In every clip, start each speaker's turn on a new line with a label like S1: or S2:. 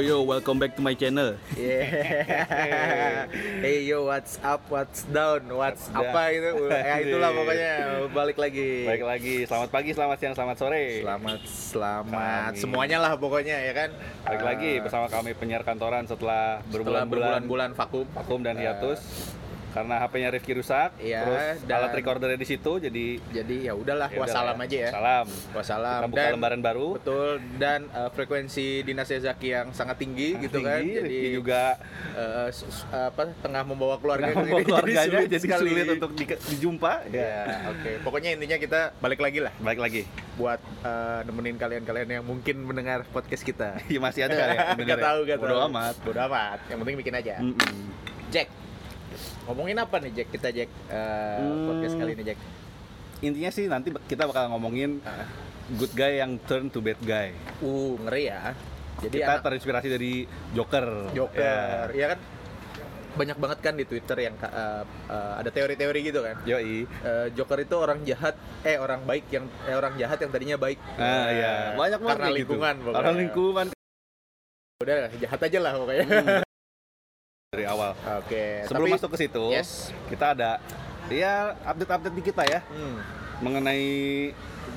S1: Yo welcome back to my channel.
S2: Yeah. hey yo, what's up, what's down, what's
S1: What's
S2: apa itu? Ya itulah pokoknya balik lagi.
S1: Baik lagi, selamat pagi, selamat siang, selamat sore.
S2: Selamat, selamat
S1: Kami.
S2: semuanya lah pokoknya ya kan.
S1: Balik
S2: Eh,
S1: lagi bersama kami penyiar kantoran setelah berbulan-bulan
S2: vakum.
S1: vakum dan
S2: Eh,
S1: hiatus karena HP-nya Rifki rusak.
S2: Iya,
S1: terus
S2: dan-
S1: alat recordernya di situ, jadi
S2: Jadi ya udahlah,
S1: ya
S2: wassalam
S1: udahlah
S2: aja ya.
S1: Salam.
S2: Wassalam.
S1: Kita buka lembaran baru.
S2: Betul dan eh, frekuensi dinasnya Zaki yang sangat tinggi gitu kan.
S1: Tinggi,
S2: Jadi
S1: Rifki juga
S2: s- apa tengah membawa keluarga jadi
S1: keluarganya jadi
S2: sekali.
S1: sulit untuk di- dijumpa.
S2: Ya, oke. Pokoknya intinya kita balik lagi lah
S1: Baik lagi.
S2: buat eh, nemenin kalian-kalian yang mungkin mendengar podcast kita.
S1: Iya masih ada kali ya?
S2: Gak
S1: ya?
S2: tahu, gak
S1: Bodo
S2: tahu.
S1: amat.
S2: Bodo amat. Yang penting bikin aja.
S1: Mm-mm.
S2: Jack, ngomongin apa nih Jack? Kita Jack eh,
S1: Hmm.
S2: podcast kali ini Jack.
S1: Intinya sih nanti kita bakal ngomongin
S2: Ah.
S1: good guy yang turn to bad guy.
S2: Uh, ngeri ya. Jadi
S1: kita
S2: anak
S1: terinspirasi dari Joker.
S2: Joker,
S1: Ya.
S2: ya kan? Banyak banget kan di Twitter yang eh, eh, ada teori-teori gitu kan.
S1: Yoi.
S2: Eh, Joker itu orang jahat, eh orang baik yang eh orang jahat yang tadinya baik.
S1: Ah
S2: Eh,
S1: ya, banyak banget
S2: karena
S1: gitu.
S2: lingkungan pokoknya.
S1: Karena lingkungan
S2: Udah jahat aja lah pokoknya.
S1: Dari awal.
S2: Oke,
S1: Sebelum
S2: tapi
S1: masuk ke situ,
S2: yes.
S1: kita ada ya update-update dikit lah ya
S2: Hmm.
S1: mengenai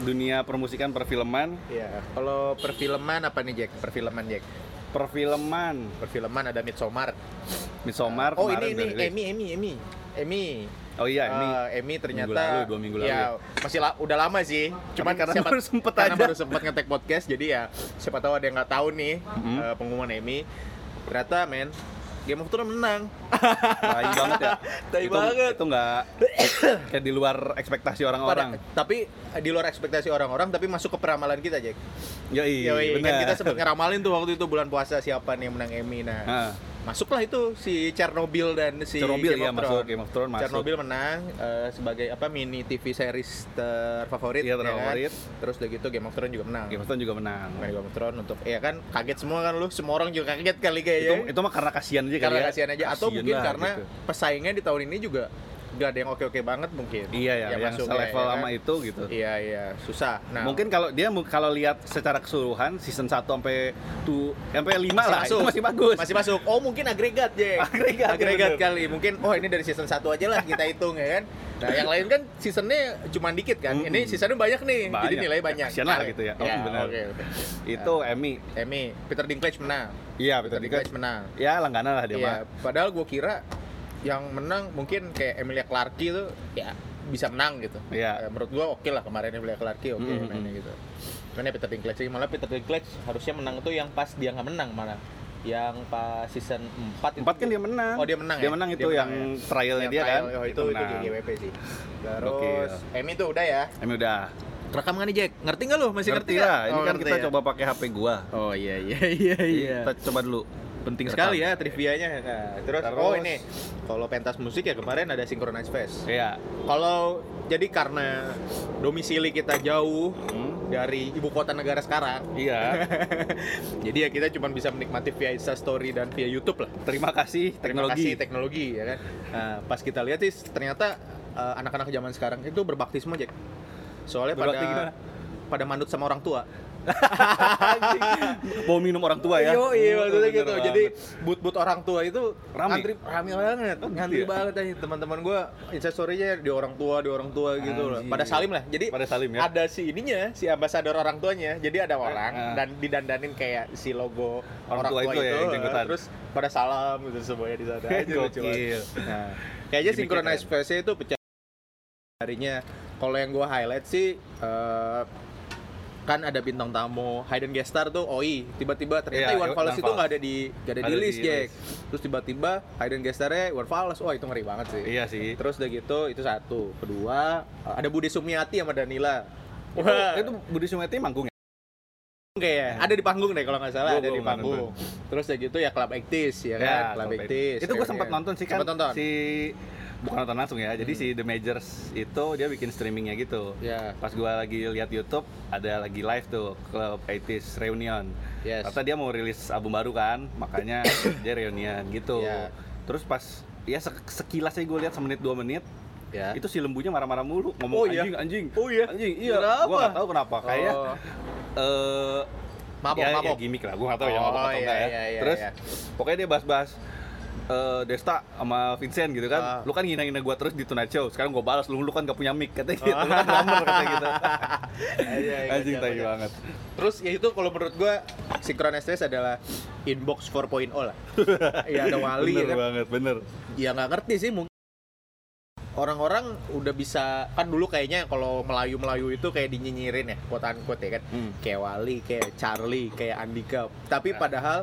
S1: dunia permusikan perfilman.
S2: Iya. Kalau perfilman apa nih Jack? Perfilman Jack.
S1: Perfilman
S2: Perfilman ada Midsommar.
S1: Midsommar
S2: oh
S1: kemarin
S2: ini ini. Emmy Emmy Emmy Emmy.
S1: Oh iya, ini
S2: Eh, Emmy ternyata
S1: Minggu lalu, dua minggu lalu
S2: ya, masih la- udah lama sih. Cuman
S1: karena
S2: siapa,
S1: baru sempet
S2: karena
S1: aja.
S2: baru sempet ngetek podcast jadi ya siapa tahu ada yang nggak tahu nih
S1: Mhm.
S2: eh, pengumuman Emmy. Ternyata men Game of Thrones menang.
S1: tai banget ya.
S2: Tai banget.
S1: Itu nggak kayak di luar ekspektasi orang-orang.
S2: Tapi eh, di luar ekspektasi orang-orang tapi masuk ke peramalan kita Jack.
S1: Yoi,
S2: Yoi, kan
S1: bener.
S2: kita sempat ngeramalin tuh waktu itu bulan puasa siapa nih yang menang Emmy. Nah,
S1: Nah,
S2: masuklah itu si Chernobyl dan si
S1: Chernobyl
S2: Game
S1: ya
S2: of
S1: masuk
S2: Thrones.
S1: Game of Thrones masuk.
S2: Chernobyl menang eh, sebagai apa mini TV series terfavorit
S1: Iya,
S2: ya kan?
S1: terfavorit.
S2: Terus udah gitu Game of Thrones juga menang.
S1: Game of Thrones juga menang.
S2: Main Game of Thrones untuk ya kan kaget semua kan lu, semua orang juga kaget kali
S1: Itu,
S2: kayaknya.
S1: itu mah karena kasihan aja kali
S2: karena
S1: ya.
S2: kasihan aja atau
S1: Kasihan
S2: mungkin
S1: lah,
S2: karena
S1: gitu.
S2: pesaingnya di tahun ini juga gak ada yang oke-oke banget mungkin.
S1: Iya ya, yang
S2: masuk,
S1: selevel
S2: ya, ya
S1: sama
S2: kan?
S1: itu gitu.
S2: Iya iya, susah. Nah,
S1: Mungkin kalau dia kalau lihat secara keseluruhan season 1 sampai tu sampai 5 lah itu masih bagus.
S2: Masih masuk. Oh, mungkin agregat, Jack.
S1: Agregat,
S2: agregat
S1: bener.
S2: kali. Mungkin oh ini dari season 1 aja lah kita hitung ya kan. Nah, yang lain kan seasonnya cuma dikit kan.
S1: Mm-mm.
S2: Ini seasonnya banyak nih. Jadi
S1: Banyak.
S2: nilai banyak.
S1: Kasihan lah gitu ya. Oh,
S2: ya
S1: benar.
S2: Oke, oke.
S1: Itu Emmy.
S2: Emmy, Peter Dinklage menang.
S1: Iya,
S2: Peter
S1: betul
S2: Dinklage menang.
S1: Ya langganan lah dia.
S2: Iya, padahal gue kira yang menang mungkin kayak Emilia Clarke itu ya bisa menang gitu.
S1: Iya.
S2: Eh, menurut gue oke lah kemarin Emilia Clarke oke
S1: Mm-mm.
S2: mainnya gitu. Cuman ya Peter Dinklage sih malah Peter Dinklage harusnya menang tuh yang pas dia nggak menang malah. Yang pas season 4 itu
S1: Empat kan dia menang.
S2: Oh, dia menang
S1: Dia
S2: ya?
S1: menang
S2: Dia
S1: itu
S2: menang
S1: yang
S2: ya?
S1: trialnya dia
S2: trial,
S1: kan.
S2: Oh, itu itu
S1: menang.
S2: GGWP sih. Terus. Emmy tuh udah ya.
S1: Emmy udah.
S2: Rekam nggak nih Jack? Ngerti nggak lu? Masih ngerti,
S1: ngerti
S2: nggak?
S1: lah. Ini
S2: Oh,
S1: kan kita
S2: ya?
S1: coba pakai HP gua.
S2: Oh iya iya iya iya.
S1: Kita coba dulu.
S2: Penting
S1: Rekam.
S2: sekali ya trivianya. Nah, terus,
S1: Terus-
S2: oh ini kalau pentas musik ya kemarin ada Synchronize Fest.
S1: Iya.
S2: Kalau jadi karena domisili kita jauh
S1: Hmm.
S2: dari ibu kota negara sekarang,
S1: Iya.
S2: jadi ya kita cuma bisa menikmati via Insta Story dan via YouTube lah.
S1: Terima kasih
S2: Terima
S1: teknologi.
S2: kasih teknologi ya kan. Nah, pas kita lihat sih ternyata eh, anak-anak zaman sekarang itu berbakti semua Jack. Soalnya
S1: Berbakti
S2: pada
S1: gimana?
S2: pada manut sama orang tua.
S1: Mau minum orang tua ya.
S2: Yo, iya maksudnya gitu.
S1: banget.
S2: Jadi but-but orang tua itu
S1: Rame?
S2: ngantri rame banget.
S1: Oh, gitu
S2: ngantri
S1: ya?
S2: banget aja teman-teman gua Instastory-nya di orang tua, di orang tua gitu loh. Pada salim lah. Jadi
S1: Pada salim ya.
S2: ada si ininya, si ambasador orang tuanya. Jadi ada orang
S1: ah.
S2: dan didandanin kayak si logo
S1: Orang
S2: orang,
S1: tua
S2: tua,
S1: itu ya,
S2: itu.
S1: yang jenggotan.
S2: terus pada salam gitu semuanya di sana. Aja lucu. Nah, kayaknya Fest itu pecah harinya. Kalau yang gua highlight sih eh, kan ada bintang tamu Hayden Gestar tuh OI tiba-tiba ternyata
S1: Iya,
S2: Iwan Fals itu nggak ada di nggak ada di
S1: Ada
S2: list
S1: di
S2: Jack.
S1: list.
S2: terus tiba-tiba Hayden Gestarnya Iwan Fals wah itu ngeri banget sih.
S1: Iya sih.
S2: terus udah gitu itu satu. Kedua eh, ada Budi Sumiati sama Danila.
S1: Itu,
S2: Wah,
S1: itu Budi Sumeti manggung ya?
S2: kayak ada di panggung deh kalau nggak salah
S1: Gua-
S2: ada
S1: gua
S2: di panggung. Terus udah gitu ya Club Actis ya kan? Club Actis
S1: Itu gue sempat nonton sih kan.
S2: Sempet nonton?
S1: Si bukan nonton langsung ya. Jadi si The Majors itu dia bikin streamingnya gitu.
S2: ya
S1: Pas gua lagi lihat YouTube ada lagi live tuh Club 80s Reunion.
S2: yes
S1: Kata dia mau rilis album baru kan, makanya dia reunion gitu.
S2: Iya.
S1: Terus pas ya sek- sekilas aja gue lihat semenit dua menit
S2: ya
S1: itu si lembunya marah-marah mulu ngomong
S2: Oh, iya?
S1: anjing anjing
S2: Oh, iya?
S1: anjing iya
S2: Kenapa?
S1: gua nggak tahu kenapa kayak
S2: Oh.
S1: eh
S2: mabok,
S1: ya,
S2: mabok.
S1: ya gimmick lah, gue gak tau ya
S2: Oh,
S1: mabok atau
S2: iya,
S1: enggak ya.
S2: iya, iya,
S1: Terus
S2: iya.
S1: pokoknya dia bahas-bahas eh, Desta sama Vincent gitu kan,
S2: Ah.
S1: lu kan ngina-ngina gue terus di Tonight Show, sekarang gue balas, lu, lu kan gak punya mic, katanya gitu, lu kan drummer, katanya gitu.
S2: Iya, iya,
S1: Anjing
S2: iya,
S1: tai
S2: iya.
S1: banget.
S2: Terus ya itu kalau menurut gua STS adalah inbox 4.0 lah. Iya ada wali
S1: bener
S2: ya kan.
S1: banget, bener.
S2: Ya nggak ngerti sih mungkin orang-orang udah bisa kan dulu kayaknya kalau Melayu-Melayu itu kayak dinyinyirin ya quote unquote ya kan
S1: Hmm.
S2: kayak Wali, kayak Charlie, kayak Andika. Tapi
S1: Ya.
S2: padahal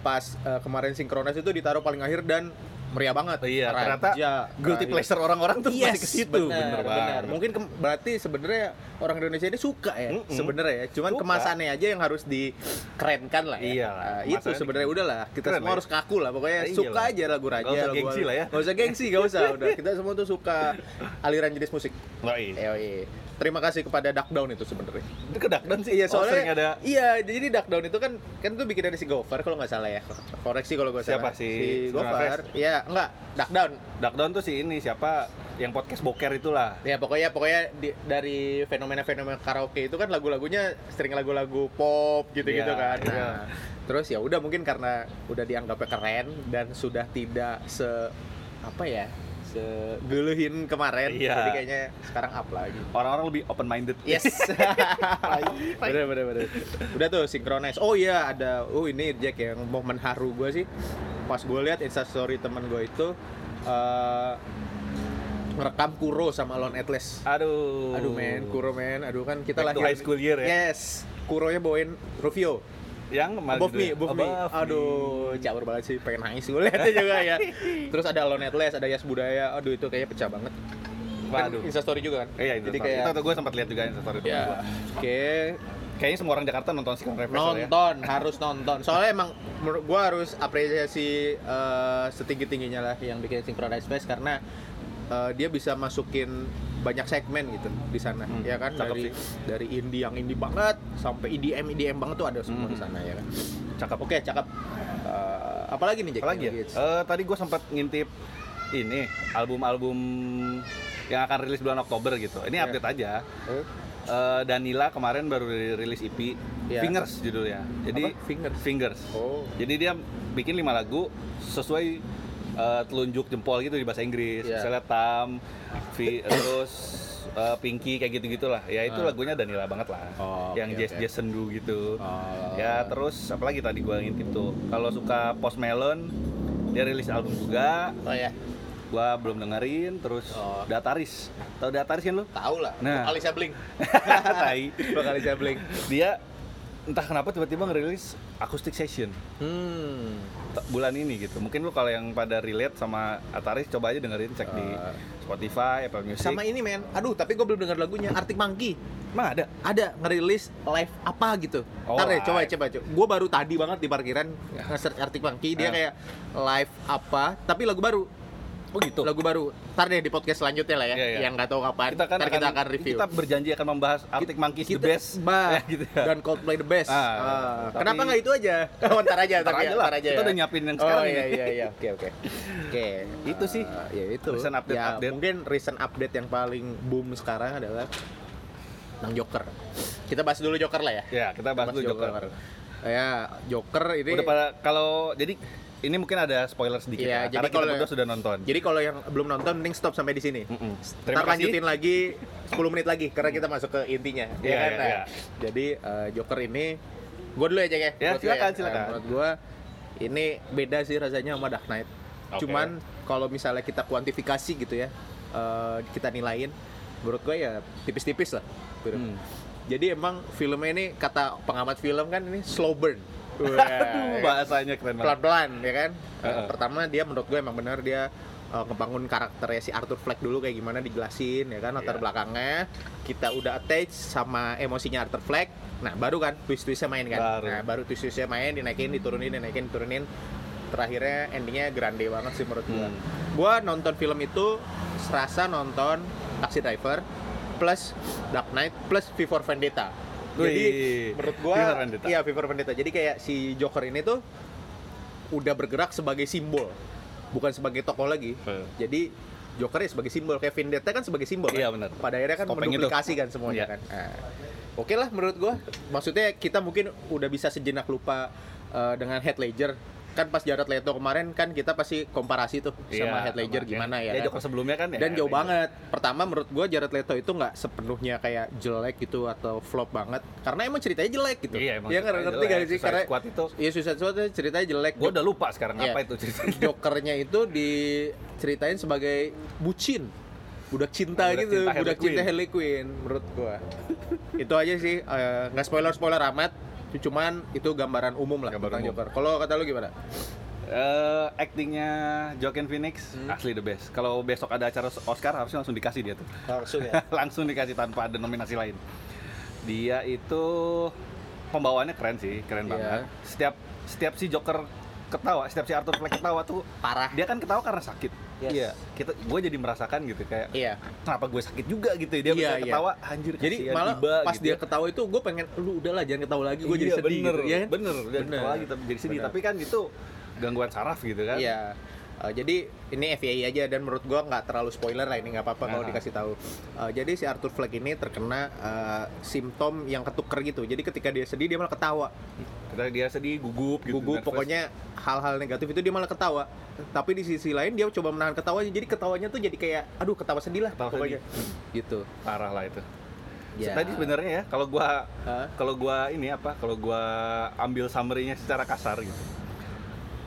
S2: pas eh, kemarin sinkronis itu ditaruh paling akhir dan meriah banget.
S1: Iya, ternyata
S2: Raja,
S1: Guilty
S2: Raja.
S1: pleasure orang-orang tuh
S2: Yes,
S1: masih ke situ,
S2: bener,
S1: bener,
S2: bener.
S1: banget.
S2: Mungkin ke- berarti sebenarnya orang Indonesia ini suka ya,
S1: Mm-mm.
S2: sebenarnya ya. Cuman
S1: Suka.
S2: kemasannya aja yang harus dikerenkan lah ya.
S1: Iya,
S2: Nah, itu sebenarnya udahlah. Kita
S1: keren
S2: semua
S1: lah ya.
S2: harus kaku lah. Pokoknya
S1: Iya
S2: suka
S1: lah.
S2: aja lagu Raja.
S1: Nggak usah
S2: lagu-
S1: gengsi lah ya.
S2: Nggak usah gengsi, nggak usah. Udah kita semua tuh suka aliran jenis musik.
S1: Wah, iya.
S2: Eh, Terima kasih kepada Duck Down itu sebenarnya.
S1: Itu ke Duckdown sih,
S2: Iya
S1: Oh,
S2: soalnya
S1: sering ada
S2: iya jadi Duck Down itu kan kan itu bikin dari si Gofar kalau nggak salah ya. Koreksi kalau gue salah.
S1: Siapa? Si
S2: si? Gofar. Iya, enggak, Duck Down.
S1: Duckdown tuh si ini siapa yang podcast boker itulah.
S2: Ya pokoknya pokoknya di- dari fenomena-fenomena karaoke itu kan lagu-lagunya sering lagu-lagu pop gitu-gitu
S1: Iya,
S2: kan.
S1: iya.
S2: Nah, terus ya udah mungkin karena udah dianggapnya keren dan sudah tidak se apa ya segelehin kemarin
S1: Iya.
S2: jadi kayaknya sekarang up lagi.
S1: Orang-orang lebih open minded.
S2: Yes. bener bener bener. Udah tuh synchronize. Oh iya ada. Oh ini Jack yang momen haru gue sih. Pas gue lihat instastory temen gue itu eh ngerekam Kuro sama Lon Atlas.
S1: Aduh.
S2: Aduh men, Kuro men. Aduh kan kita
S1: Back
S2: lahir
S1: high school year ya?
S2: Yes. Kuronya bawain Rufio.
S1: Yang
S2: Above
S1: gitu
S2: me,
S1: ya?
S2: above me. Aduh, caur banget sih. Pengen nangis gue liatnya juga ya. Terus ada Lon Atlas, ada Yas Budaya. Aduh itu kayaknya pecah banget. Kan
S1: Waduh.
S2: instastory juga kan?
S1: Iya, itu.
S2: Jadi kayak
S1: itu gue sempat lihat juga instastory
S2: Ya,
S1: gua.
S2: oke.
S1: Kayaknya semua orang Jakarta nonton Secret Reflex ya.
S2: nonton harus nonton soalnya emang menurut gua harus apresiasi eh, setinggi tingginya lah yang bikin Synchronize Fest karena eh, dia bisa masukin banyak segmen gitu di sana
S1: Hmm,
S2: ya kan
S1: cakep
S2: dari
S1: sih.
S2: dari indie yang indie banget sampai EDM EDM banget tuh ada semua di
S1: Hmm.
S2: sana ya kan
S1: Cakep.
S2: oke cakep Eh, apalagi nih Jack
S1: Apalagi ya? Eh, tadi gue sempat ngintip ini album-album yang akan rilis bulan Oktober gitu. Ini
S2: Iya.
S1: update aja.
S2: Eh,
S1: Eh, Danila kemarin baru rilis EP
S2: Iya.
S1: Fingers judulnya. Jadi
S2: Apa? Fingers?
S1: Fingers.
S2: oh
S1: Jadi dia bikin lima lagu sesuai eh, telunjuk jempol gitu di bahasa Inggris.
S2: Iya.
S1: Misalnya Tam, terus eh, Pinky kayak gitu-gitulah. Ya itu
S2: Ah.
S1: lagunya Danila banget lah.
S2: Oh,
S1: yang
S2: oke,
S1: jazz
S2: oke.
S1: jazz sendu gitu.
S2: Oh.
S1: Ya terus apalagi tadi gua ngintip tuh. Kalau suka Post Melon dia rilis album juga.
S2: oh ya
S1: Gua belum dengerin. Terus
S2: Oh.
S1: Dataris. Tahu Dataris kan lu?
S2: tahu lah
S1: Nah.
S2: Alisa Blink
S1: Tai.
S2: Alisa Blink
S1: Dia entah kenapa tiba-tiba ngerilis acoustic session.
S2: Hmm.
S1: Bulan ini gitu. Mungkin lu kalau yang pada relate sama Ataris coba aja dengerin cek di
S2: Eh.
S1: Spotify, Apple Music.
S2: sama ini men. Aduh tapi gue belum dengar lagunya. Arctic Monkey.
S1: Emang ada?
S2: ada ngerilis live apa gitu.
S1: Oh,
S2: ntar deh coba coba coba. Gue baru tadi banget di parkiran nge-search Arctic Monkey. Dia
S1: Ah.
S2: kayak live apa tapi lagu baru
S1: Oh gitu.
S2: lagu baru ntar deh di podcast selanjutnya lah ya
S1: Iya, iya.
S2: yang nggak tahu kapan
S1: kita kan
S2: ntar kita akan review
S1: Kita berjanji akan membahas Arctic Monkeys the
S2: Kita-
S1: best.
S2: bah,
S1: Ya, gitu ya.
S2: dan Coldplay the best
S1: Ah,
S2: Ah,
S1: tapi-
S2: kenapa nggak itu aja oh, ntar aja
S1: Ntar
S2: ntar,
S1: aja
S2: ya, ntar aja
S1: Kita
S2: ya.
S1: udah nyiapin yang
S2: oh
S1: sekarang
S2: iya
S1: ini.
S2: iya iya oke oke oke
S1: Itu sih.
S2: Ah, ya itu
S1: Recent update-
S2: ya,
S1: update.
S2: mungkin recent update yang paling boom sekarang adalah tentang Joker kita bahas dulu Joker lah ya
S1: Ya, kita bahas dulu Joker.
S2: Ya, Joker ini
S1: Udah pada kalau jadi ini mungkin ada spoiler sedikit
S2: Iya,
S1: ya,
S2: jadi
S1: karena kita berdua sudah nonton.
S2: Jadi kalau yang belum nonton mending stop sampai di sini.
S1: Mm-mm.
S2: Ntar lanjutin lagi 10 menit lagi karena kita masuk ke intinya.
S1: Iya,
S2: ya kan?
S1: iya,
S2: Nah,
S1: iya.
S2: Jadi eh, Joker ini gue dulu aja ya.
S1: Ya,
S2: gua
S1: silakan,
S2: Eh,
S1: silakan.
S2: menurut gue ini beda sih rasanya sama Dark Knight.
S1: Oke.
S2: Cuman kalau misalnya kita kuantifikasi gitu ya, eh, kita nilain, menurut gue ya tipis-tipis lah.
S1: Hmm.
S2: Jadi emang filmnya ini kata pengamat film kan ini slow burn.
S1: Aduh,
S2: ya kan?
S1: bahasanya keren banget.
S2: pelan-pelan ya kan. Eh,
S1: Heeh.
S2: pertama dia menurut gue emang benar dia eh, ngebangun karakternya si Arthur Fleck dulu kayak gimana dijelasin ya kan latar
S1: Iya.
S2: belakangnya kita udah attach sama emosinya Arthur Fleck nah baru kan twist twistnya main kan
S1: Baru.
S2: nah baru twist twistnya main dinaikin diturunin dinaikin diturunin terakhirnya endingnya grande banget sih menurut gua
S1: Hmm.
S2: gua nonton film itu serasa nonton Taxi Driver plus Dark Knight plus V for Vendetta jadi menurut gua
S1: Vendetta.
S2: iya for Vendetta jadi kayak si Joker ini tuh udah bergerak sebagai simbol bukan sebagai tokoh lagi
S1: Eh.
S2: jadi Joker ya sebagai simbol kayak Vendetta kan sebagai simbol
S1: Iya,
S2: kan?
S1: benar.
S2: pada akhirnya kan
S1: Topeng itu.
S2: menduplikasi kan semuanya
S1: Iya.
S2: kan Nah, oke lah menurut gua maksudnya kita mungkin udah bisa sejenak lupa uh, dengan Heath Ledger kan pas Jared Leto kemarin kan kita pasti komparasi tuh sama
S1: Iya,
S2: Heath Ledger
S1: sama-
S2: gimana ya
S1: Ya
S2: kan?
S1: Joker sebelumnya kan ya.
S2: dan jauh banget. Pertama menurut gua Jared Leto itu nggak sepenuhnya kayak jelek gitu atau flop banget. Karena emang ceritanya jelek gitu.
S1: Iya, emang
S2: nggak
S1: ceritanya
S2: ngerti gak sih? Karena
S1: Squad itu.
S2: Iya Suicide Squad itu ceritanya jelek.
S1: Gue udah lupa sekarang
S2: Iya.
S1: apa itu ceritanya.
S2: Jokernya itu diceritain sebagai bucin. Budak cinta
S1: Budak
S2: gitu.
S1: cinta Harley
S2: budak cinta
S1: Quinn.
S2: Harley Quinn menurut gua. Itu aja sih eh, nggak spoiler spoiler amat cuman itu gambaran umum lah
S1: Gambaran
S2: tentang
S1: umum.
S2: Joker kalau kata lu gimana
S1: Eh, actingnya Joaquin Phoenix
S2: Hmm.
S1: asli the best. Kalau besok ada acara Oscar harusnya langsung dikasih dia tuh.
S2: langsung ya
S1: langsung dikasih tanpa ada nominasi lain. Dia itu pembawaannya keren sih, keren
S2: Iya.
S1: banget. Setiap setiap si Joker ketawa, setiap si Arthur Fleck ketawa tuh
S2: parah
S1: dia kan ketawa karena sakit.
S2: Yes.
S1: Iya. Kita gue jadi merasakan gitu kayak
S2: iya
S1: kenapa gue sakit juga gitu. Dia
S2: Iya,
S1: bisa
S2: iya.
S1: ketawa anjir
S2: jadi malah
S1: iba,
S2: pas
S1: gitu
S2: dia
S1: ya.
S2: ketawa itu gue pengen lu udahlah jangan ketawa lagi gue jadi
S1: Iya,
S2: sedih
S1: bener,
S2: gitu ya kan?
S1: bener, dan
S2: Bener.
S1: ketawa gitu jadi sedih.
S2: Bener.
S1: Tapi kan itu gangguan saraf gitu kan.
S2: Iya. Uh, jadi ini FYI aja dan menurut gua nggak terlalu spoiler lah ini nggak apa-apa kalau
S1: Nah.
S2: dikasih tahu. Uh, jadi si Arthur Fleck ini terkena uh, simptom yang ketuker gitu. Jadi ketika dia sedih dia malah ketawa.
S1: Kita dia sedih, gugup gitu.
S2: Gugup
S1: nervous.
S2: pokoknya hal-hal negatif itu dia malah ketawa. Tapi di sisi lain dia coba menahan ketawanya. Jadi ketawanya tuh jadi kayak aduh ketawa sedih lah
S1: Ketawa
S2: pokoknya. Gitu.
S1: parah lah itu.
S2: Ya.
S1: Tadi sebenarnya ya kalau gua
S2: Hah?
S1: kalau gua ini apa? Kalau gua ambil summary-nya secara kasar gitu.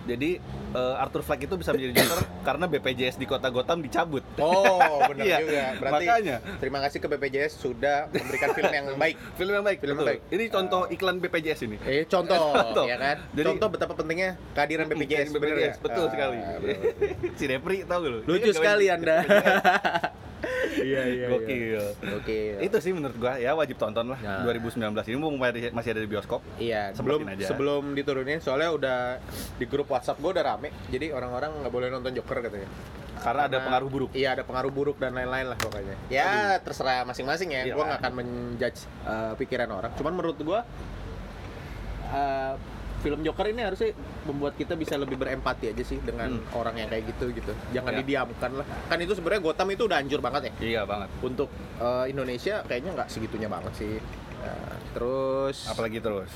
S1: Jadi eh, Arthur Fleck itu bisa menjadi Joker karena BPJS di kota Gotham dicabut.
S2: Oh, benar
S1: Iya,
S2: juga. Berarti
S1: makanya.
S2: terima kasih ke BPJS sudah memberikan film yang baik.
S1: Film yang baik,
S2: Film yang baik.
S1: Ini contoh iklan BPJS ini.
S2: Eh, contoh,
S1: Contoh.
S2: ya kan?
S1: Jadi-
S2: contoh betapa pentingnya kehadiran BPJS,
S1: BPJS,
S2: bener ya?
S1: betul
S2: Ah,
S1: sekali.
S2: bener.
S1: si Depri tahu lu? Dia
S2: Lucu
S1: kan
S2: sekali
S1: gawain-
S2: Anda. Iya, iya.
S1: Gokil.
S2: Oke.
S1: Itu sih menurut gua ya wajib tonton lah
S2: Nah.
S1: 2019 ini mumpung masih ada di bioskop.
S2: Iya, sebelum
S1: aja.
S2: sebelum diturunin soalnya udah di grup WhatsApp gue udah rame. Jadi orang-orang nggak boleh nonton Joker katanya.
S1: Karena ada pengaruh buruk.
S2: Iya, ada pengaruh buruk dan lain-lain lah pokoknya. Ya, terserah masing-masing ya.
S1: Iya
S2: Gue nggak akan menjudge uh, pikiran orang. Cuman menurut gue uh, film Joker ini harusnya membuat kita bisa lebih berempati aja sih dengan
S1: Hmm.
S2: orang yang kayak gitu gitu. Jangan
S1: Ya.
S2: didiamkan lah. Kan itu sebenarnya Gotham itu udah hancur banget ya.
S1: Iya banget.
S2: Untuk uh, Indonesia kayaknya nggak segitunya banget sih. Ya, terus
S1: Apalagi terus.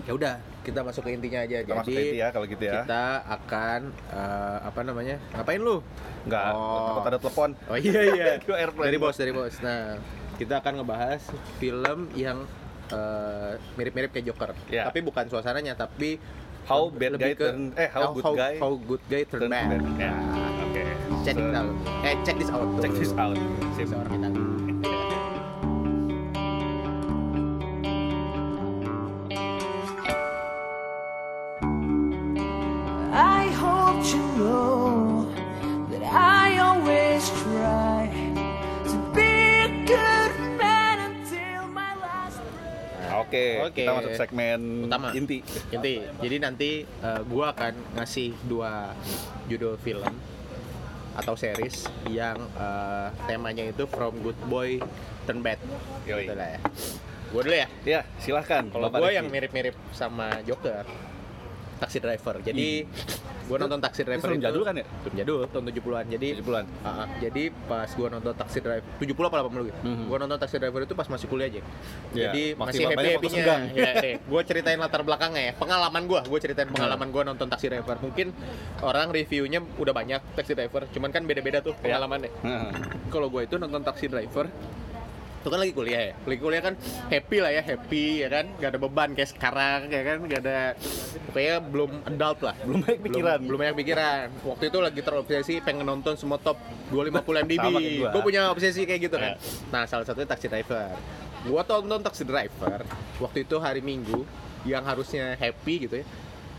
S2: ya udah kita masuk ke intinya aja.
S1: Kita masuk
S2: Jadi
S1: ke inti ya kalau gitu ya.
S2: kita akan uh, apa namanya? Ngapain lu?
S1: Enggak,
S2: Oh.
S1: takut ada telepon.
S2: Oh iya iya. Dari bos dari bos. Nah kita akan ngebahas film yang uh, mirip-mirip kayak Joker.
S1: Ya.
S2: Tapi bukan suasananya, tapi
S1: How bad guy
S2: ke
S1: turn- eh, how good guy
S2: how good guy turn,
S1: Turn
S2: bad.
S1: bad. Ya, oke.
S2: Check
S1: So,
S2: it out. Eh check this out.
S1: Check this out. Sip.
S2: Seorang kita.
S1: Oke,
S2: Oke.
S1: kita masuk segmen
S2: Utama.
S1: inti.
S2: Inti. Jadi nanti uh, gua akan ngasih dua judul film atau series yang uh, temanya itu From Good Boy Turn Bad.
S1: Yoi.
S2: Gitu lah ya. Gua dulu ya.
S1: Ya, silahkan.
S2: Kalau
S1: Rizky.
S2: yang mirip-mirip sama Joker, Taxi Driver. Jadi gua nonton Taxi Driver itu
S1: jadul kan ya?
S2: Film jadul tahun 70-an. Jadi
S1: 70-an.
S2: Ah, ah. jadi pas gua nonton Taxi Driver 70 apa 80 gitu.
S1: Mhm.
S2: Gua nonton Taxi Driver itu pas masih kuliah aja.
S1: Iya,
S2: Jadi
S1: masih
S2: masih happy happynya.
S1: senggang.
S2: ya, deh. Gua ceritain latar belakangnya ya. Pengalaman gua, gua ceritain pengalaman gua nonton Taxi Driver. Mungkin orang reviewnya udah banyak Taxi Driver, cuman kan beda-beda tuh pengalamannya.
S1: Heeh.
S2: Kalau gua itu nonton Taxi Driver itu kan lagi kuliah ya? Lagi kuliah kan happy lah ya happy ya kan? Gak ada beban kayak sekarang ya kan? Gak ada pokoknya belum adult lah.
S1: Belum banyak pikiran.
S2: belum, belum banyak pikiran. Waktu itu lagi terobsesi pengen nonton semua top 250 MDB gue punya obsesi kayak gitu kan.
S1: Ya.
S2: nah salah satunya Taxi Driver. Gua tonton Taxi Driver waktu itu hari Minggu yang harusnya happy gitu ya.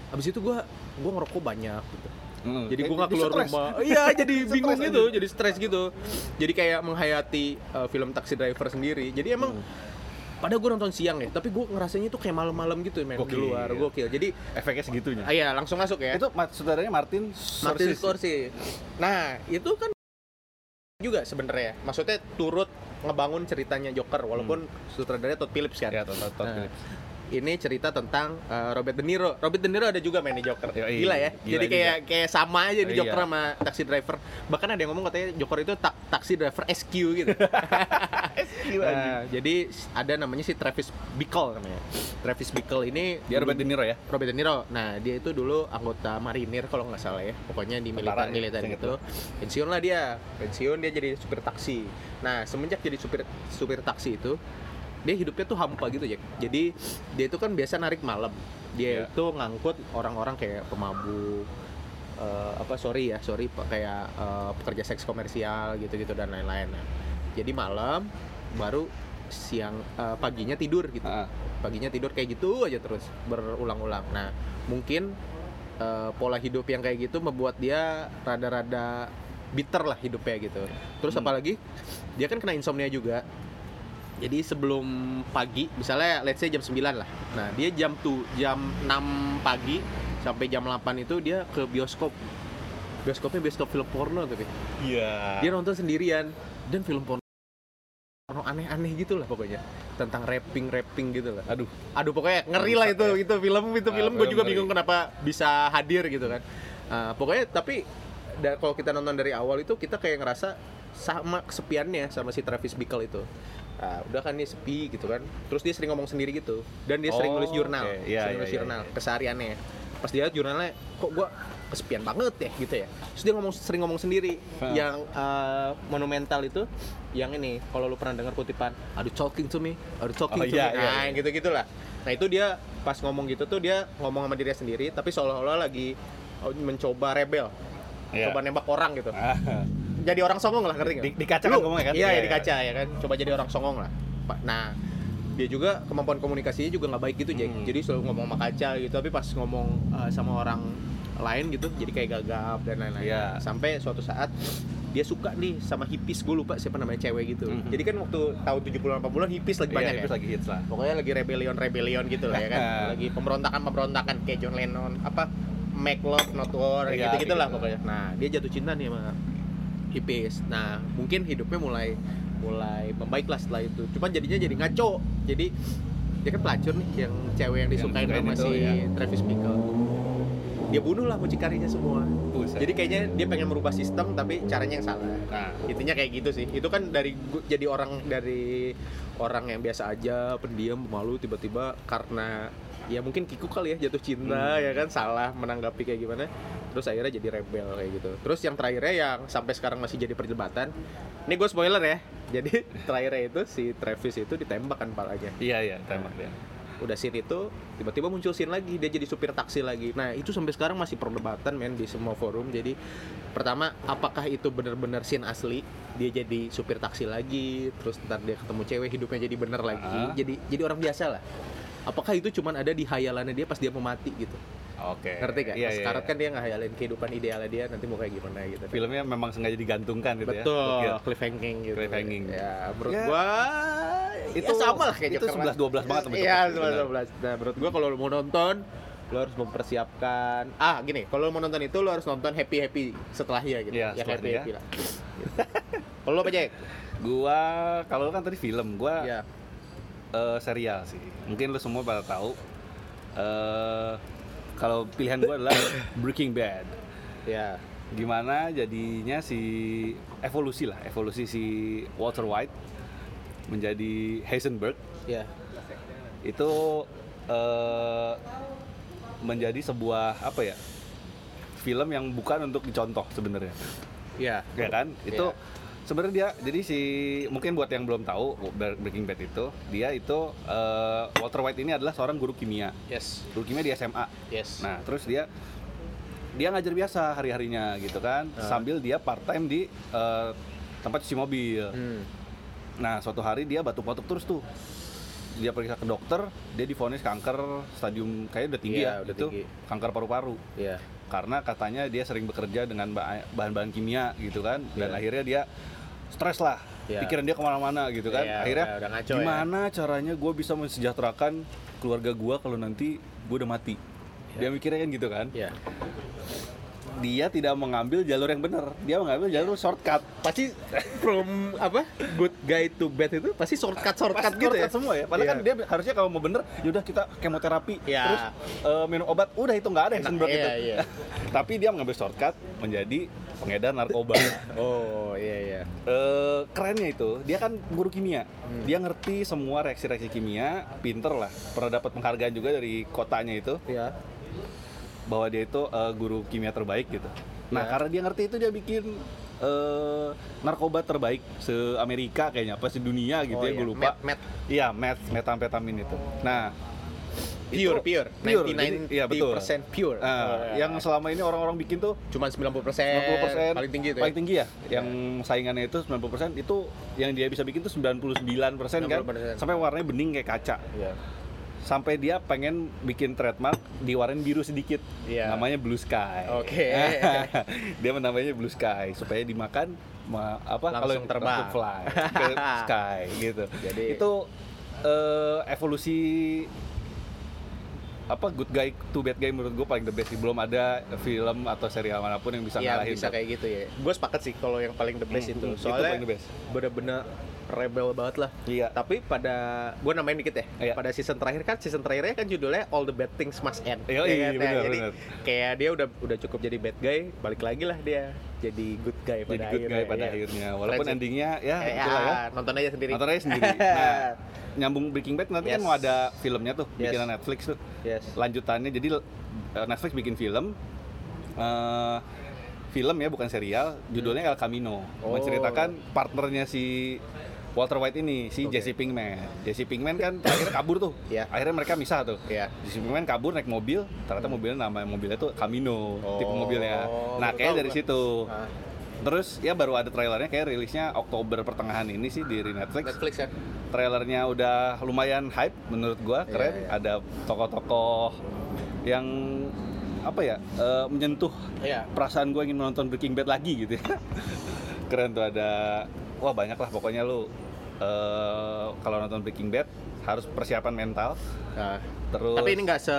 S2: Habis itu gua gua ngerokok banyak gitu
S1: Hmm.
S2: jadi gue nggak
S1: jadi
S2: keluar
S1: stres.
S2: rumah iya jadi
S1: Stres
S2: bingung
S1: aja.
S2: gitu jadi stres gitu jadi kayak menghayati uh, film Taxi Driver sendiri jadi emang
S1: Hmm.
S2: pada gue nonton siang ya tapi gue ngerasanya tuh kayak malam-malam gitu men di
S1: Gokil.
S2: luar gokil jadi
S1: efeknya segitunya.
S2: ah, iya langsung masuk ya
S1: Itu saudaranya Martin
S2: Martin
S1: Scorsese.
S2: Scorsese nah itu kan juga sebenarnya maksudnya turut ngebangun ceritanya Joker walaupun sutradaranya Todd Phillips kan
S1: Ya, Todd, Todd
S2: Nah,
S1: Phillips.
S2: Ini cerita tentang uh, Robert De Niro. Robert De Niro ada juga main di Joker.
S1: Yoi,
S2: Gila ya.
S1: gila
S2: Jadi kayak kayak sama aja di
S1: Iya.
S2: Joker sama Taxi Driver. Bahkan ada yang ngomong katanya Joker itu ta- Taxi Driver SQ gitu. Nah, jadi ada namanya si Travis Bickle namanya. Travis Bickle ini
S1: Dia Robert De Niro ya.
S2: Robert De Niro. Nah, dia itu dulu anggota marinir kalau nggak salah ya. Pokoknya di militer
S1: Tentara ya,
S2: militer
S1: seinget
S2: gitu. Pensiun lah dia. Pensiun dia jadi supir taksi. Nah, semenjak jadi supir supir taksi itu dia hidupnya tuh hampa gitu ya. Jadi dia itu kan biasa narik malam. Dia
S1: Iya.
S2: itu ngangkut orang-orang kayak pemabuk eh, apa sorry ya sorry kayak eh, pekerja seks komersial gitu-gitu dan lain-lain. Nah, jadi malam baru siang eh, paginya tidur gitu
S1: Ah.
S2: paginya tidur kayak gitu aja terus berulang-ulang. Nah, mungkin eh, pola hidup yang kayak gitu membuat dia rada-rada bitter lah hidupnya gitu. Terus
S1: Hmm.
S2: apalagi dia kan kena insomnia juga. Jadi sebelum pagi, misalnya let's say jam 9 lah. Nah, dia jam tuh jam 6 pagi sampai jam 8 itu dia ke bioskop. Bioskopnya bioskop film porno tapi.
S1: Iya.
S2: Dia nonton sendirian dan film porno porno aneh-aneh gitu lah pokoknya tentang rapping rapping gitu lah
S1: Aduh.
S2: aduh pokoknya ngeri lah itu itu film itu
S1: Ah,
S2: film gue juga
S1: ngeri.
S2: bingung kenapa bisa hadir gitu kan Ah, pokoknya tapi da- kalau kita nonton dari awal itu kita kayak ngerasa sama kesepiannya sama si Travis Bickle itu Ah, udah kan nih sepi gitu kan terus dia sering ngomong sendiri gitu dan dia sering
S1: Oh,
S2: nulis jurnal
S1: oke. Iya,
S2: sering
S1: iya,
S2: nulis
S1: iya,
S2: jurnal
S1: iya.
S2: kesehariannya pas dia jurnalnya kok gua kesepian banget ya gitu ya terus dia ngomong sering ngomong sendiri
S1: Hah.
S2: yang eh, monumental itu yang ini kalau lu pernah dengar kutipan you talking to me you talking
S1: Oh,
S2: to
S1: iya,
S2: me
S1: iya,
S2: nah
S1: iya.
S2: yang gitu gitulah nah itu dia pas ngomong gitu tuh dia ngomong sama dirinya sendiri tapi seolah-olah lagi oh, mencoba rebel
S1: Iya.
S2: coba nembak orang gitu
S1: Ah.
S2: Jadi orang songong lah ngerti nggak?
S1: Di- di kaca kan ngomongnya kan?
S2: Iya,
S1: Iya,
S2: ya,
S1: iya.
S2: di kaca ya kan. Coba jadi orang songong lah. Nah, dia juga kemampuan komunikasinya juga nggak baik gitu, Jack.
S1: Hmm.
S2: Jadi selalu ngomong sama kaca gitu, tapi pas ngomong uh, sama orang lain gitu, jadi kayak gagap dan lain-lain.
S1: Iya.
S2: Sampai suatu saat dia suka nih sama hippies, gue lupa siapa namanya cewek gitu.
S1: Mhm.
S2: Jadi kan waktu tahun 70 80-an hippies lagi banyak
S1: Iya,
S2: ya.
S1: itu lagi hits lah.
S2: Pokoknya lagi rebellion-rebellion gitu lah ya kan. lagi pemberontakan-pemberontakan kayak John Lennon, apa make love not war
S1: Iya,
S2: gitu-gitu lah
S1: gitu.
S2: pokoknya. Nah, dia jatuh cinta nih sama hippies. Nah, mungkin hidupnya mulai mulai membaik lah setelah itu. Cuman jadinya jadi ngaco. Jadi dia kan pelacur nih yang cewek yang
S1: Yang
S2: disukain
S1: disukain
S2: sama
S1: itu,
S2: si
S1: ya.
S2: Travis Bickle. Dia bunuh lah mucikarinya semua.
S1: Buset.
S2: Jadi kayaknya dia pengen merubah sistem tapi caranya yang salah.
S1: Nah,
S2: Intinya kayak gitu sih. Itu kan dari jadi orang dari orang yang biasa aja, pendiam, pemalu tiba-tiba karena ya mungkin kiku kali ya jatuh cinta
S1: Hmm.
S2: ya kan salah menanggapi kayak gimana. Terus akhirnya jadi rebel kayak gitu. Terus yang terakhirnya yang sampai sekarang masih jadi perdebatan. Ini gue spoiler ya. Jadi terakhirnya itu si Travis itu ditembak kan palanya
S1: iya iya, tembak dia.
S2: udah scene itu tiba-tiba muncul scene lagi dia jadi supir taksi lagi nah itu sampai sekarang masih perdebatan men di semua forum jadi pertama apakah itu benar-benar scene asli dia jadi supir taksi lagi terus ntar dia ketemu cewek hidupnya jadi bener lagi
S1: Ah.
S2: jadi jadi orang biasa lah apakah itu cuman ada di hayalannya dia pas dia mau mati gitu
S1: Oke.
S2: ngerti gak?
S1: Iya,
S2: Pas
S1: iya,
S2: sekarang
S1: iya.
S2: kan dia ngehayalin kehidupan idealnya dia nanti mau kayak gimana gitu
S1: filmnya memang sengaja digantungkan gitu ya.
S2: betul cliffhanging gitu
S1: Cliffhanging.
S2: ya menurut
S1: Ya,
S2: gua
S1: itu
S2: ya sama lah kayak
S1: itu
S2: Joker lah.
S1: 11 12 banget sama
S2: Iya,
S1: Joker.
S2: 11 12. Nah, menurut gua kalau mau nonton lo harus mempersiapkan ah gini kalau mau nonton itu lo harus nonton happy happy setelahnya gitu
S1: Iya,
S2: ya happy
S1: setelahnya.
S2: happy lah kalau lo apa Jack
S1: Gua kalau kan tadi film, gua
S2: ya
S1: eh, serial sih. Mungkin lu semua pada tahu. eh kalau pilihan gua adalah Breaking Bad.
S2: ya
S1: Gimana jadinya si evolusi lah, evolusi si Walter White menjadi Heisenberg
S2: ya
S1: itu eh, menjadi sebuah apa ya? Film yang bukan untuk dicontoh sebenarnya.
S2: ya
S1: ya kan itu
S2: Iya.
S1: Sebenarnya dia jadi si mungkin buat yang belum tahu Breaking Bad itu dia itu eh, Walter White ini adalah seorang guru kimia.
S2: Yes.
S1: Guru kimia di SMA
S2: yes.
S1: Nah terus dia dia ngajar biasa hari harinya gitu kan
S2: Ah.
S1: sambil dia part time di eh, tempat cuci mobil.
S2: Hmm.
S1: nah suatu hari dia batuk-batuk terus tuh. Dia periksa ke dokter dia divonis kanker stadium kayaknya udah tinggi
S2: Iya,
S1: ya
S2: udah
S1: itu
S2: tinggi.
S1: kanker paru-paru.
S2: Ya
S1: karena katanya dia sering bekerja dengan ba- bahan-bahan kimia gitu kan dan
S2: Iya.
S1: akhirnya dia stres lah
S2: Iya.
S1: pikiran dia ke mana-mana gitu kan
S2: Iya,
S1: akhirnya
S2: udah- udah ngaco ya.
S1: gimana caranya gue bisa mensejahterakan keluarga gue kalau nanti gue udah mati
S2: Iya.
S1: dia mikirnya kan gitu kan
S2: ya
S1: dia tidak mengambil jalur yang benar. Dia mengambil jalur shortcut.
S2: pasti from apa good guy to bad itu pasti shortcut shortcut
S1: Pasti
S2: gitu ya
S1: shortcut semua ya. Padahal
S2: Iya.
S1: kan dia harusnya kalau mau bener, yaudah kita kemoterapi,
S2: Iya.
S1: terus eh, minum obat, udah itu nggak ada action
S2: Enak,
S1: berat
S2: iya,
S1: itu.
S2: iya.
S1: Tapi dia mengambil shortcut menjadi pengedar narkoba.
S2: oh iya iya
S1: Eh, kerennya itu dia kan guru kimia
S2: Hmm.
S1: dia ngerti semua reaksi-reaksi kimia pinter lah pernah dapat penghargaan juga dari kotanya itu
S2: iya
S1: bahwa dia itu eh, guru kimia terbaik gitu nah
S2: Ya.
S1: karena dia ngerti itu dia bikin eh, narkoba terbaik se Amerika kayaknya apa sedunia gitu
S2: Oh,
S1: ya
S2: iya.
S1: gue lupa
S2: Met- met.
S1: iya meth metamfetamin itu nah
S2: pure
S1: itu-
S2: pure
S1: pure,
S2: 99%
S1: jadi- iya, betul.
S2: pure
S1: Nah,
S2: Oh, iya.
S1: yang selama ini orang-orang bikin tuh
S2: cuma 90%
S1: 90%
S2: paling tinggi itu ya?
S1: paling tinggi ya yang saingannya itu 90% itu yang dia bisa bikin tuh 99% kan
S2: 90%.
S1: sampai warnanya bening kayak kaca
S2: Iya.
S1: Sampai dia pengen bikin trademark diwarnain biru sedikit
S2: Iya.
S1: namanya blue sky
S2: Oke.
S1: dia menamainya blue sky supaya dimakan ma- apa
S2: Langsung terbang.
S1: fly ke sky gitu
S2: Jadi-
S1: itu eh, evolusi apa good guy to bad guy menurut gue paling the best sih belum ada film atau serial mana pun yang bisa
S2: Iya
S1: ngalahin
S2: bisa
S1: tuh.
S2: kayak gitu ya. Gue sepakat sih kalau yang paling the best
S1: Hmm,
S2: itu.
S1: hmm, itu
S2: Soalnya
S1: paling the best.
S2: bener-bener rebel banget lah.
S1: iya
S2: Tapi pada gue namain dikit ya.
S1: Iya.
S2: Pada season terakhir kan season terakhirnya kan judulnya All the Bad Things Must End.
S1: Iya,
S2: Ya
S1: iya,
S2: kan? Nah,
S1: benar,
S2: jadi
S1: benar.
S2: kayak dia udah udah cukup jadi bad guy, balik lagi lah dia jadi good guy pada
S1: jadi good
S2: akhirnya.
S1: guy pada
S2: iya.
S1: akhirnya walaupun endingnya ya
S2: Eh,
S1: itulah ya
S2: ah, nonton aja sendiri.
S1: nonton aja sendiri nah nyambung Breaking Bad nanti kan
S2: Yes.
S1: mau ada filmnya tuh
S2: Yes.
S1: bikinan Netflix tuh
S2: Yes.
S1: lanjutannya jadi eh, Netflix bikin film eh, film ya bukan serial judulnya El Camino
S2: Oh.
S1: menceritakan partnernya si Walter White ini si
S2: Oke.
S1: Jesse Pinkman Jesse Pinkman kan akhirnya kabur tuh
S2: Iya.
S1: akhirnya mereka misah tuh
S2: Iya.
S1: Jesse Pinkman kabur naik mobil ternyata mobilnya nama mobilnya tuh Camino tipe
S2: Oh,
S1: mobilnya nah kayak dari situ
S2: Ah,
S1: terus ya baru ada trailernya kayak rilisnya Oktober pertengahan ini sih di Netflix
S2: Netflix kan.
S1: trailernya udah lumayan hype menurut gua
S2: Iya,
S1: keren
S2: iya.
S1: ada tokoh-tokoh yang apa ya eh, menyentuh
S2: Iya.
S1: perasaan gua ingin menonton Breaking Bad lagi gitu ya keren tuh ada wah banyak lah pokoknya lu eh, kalau nonton Breaking Bad harus persiapan mental
S2: Nah,
S1: terus
S2: Tapi ini nggak se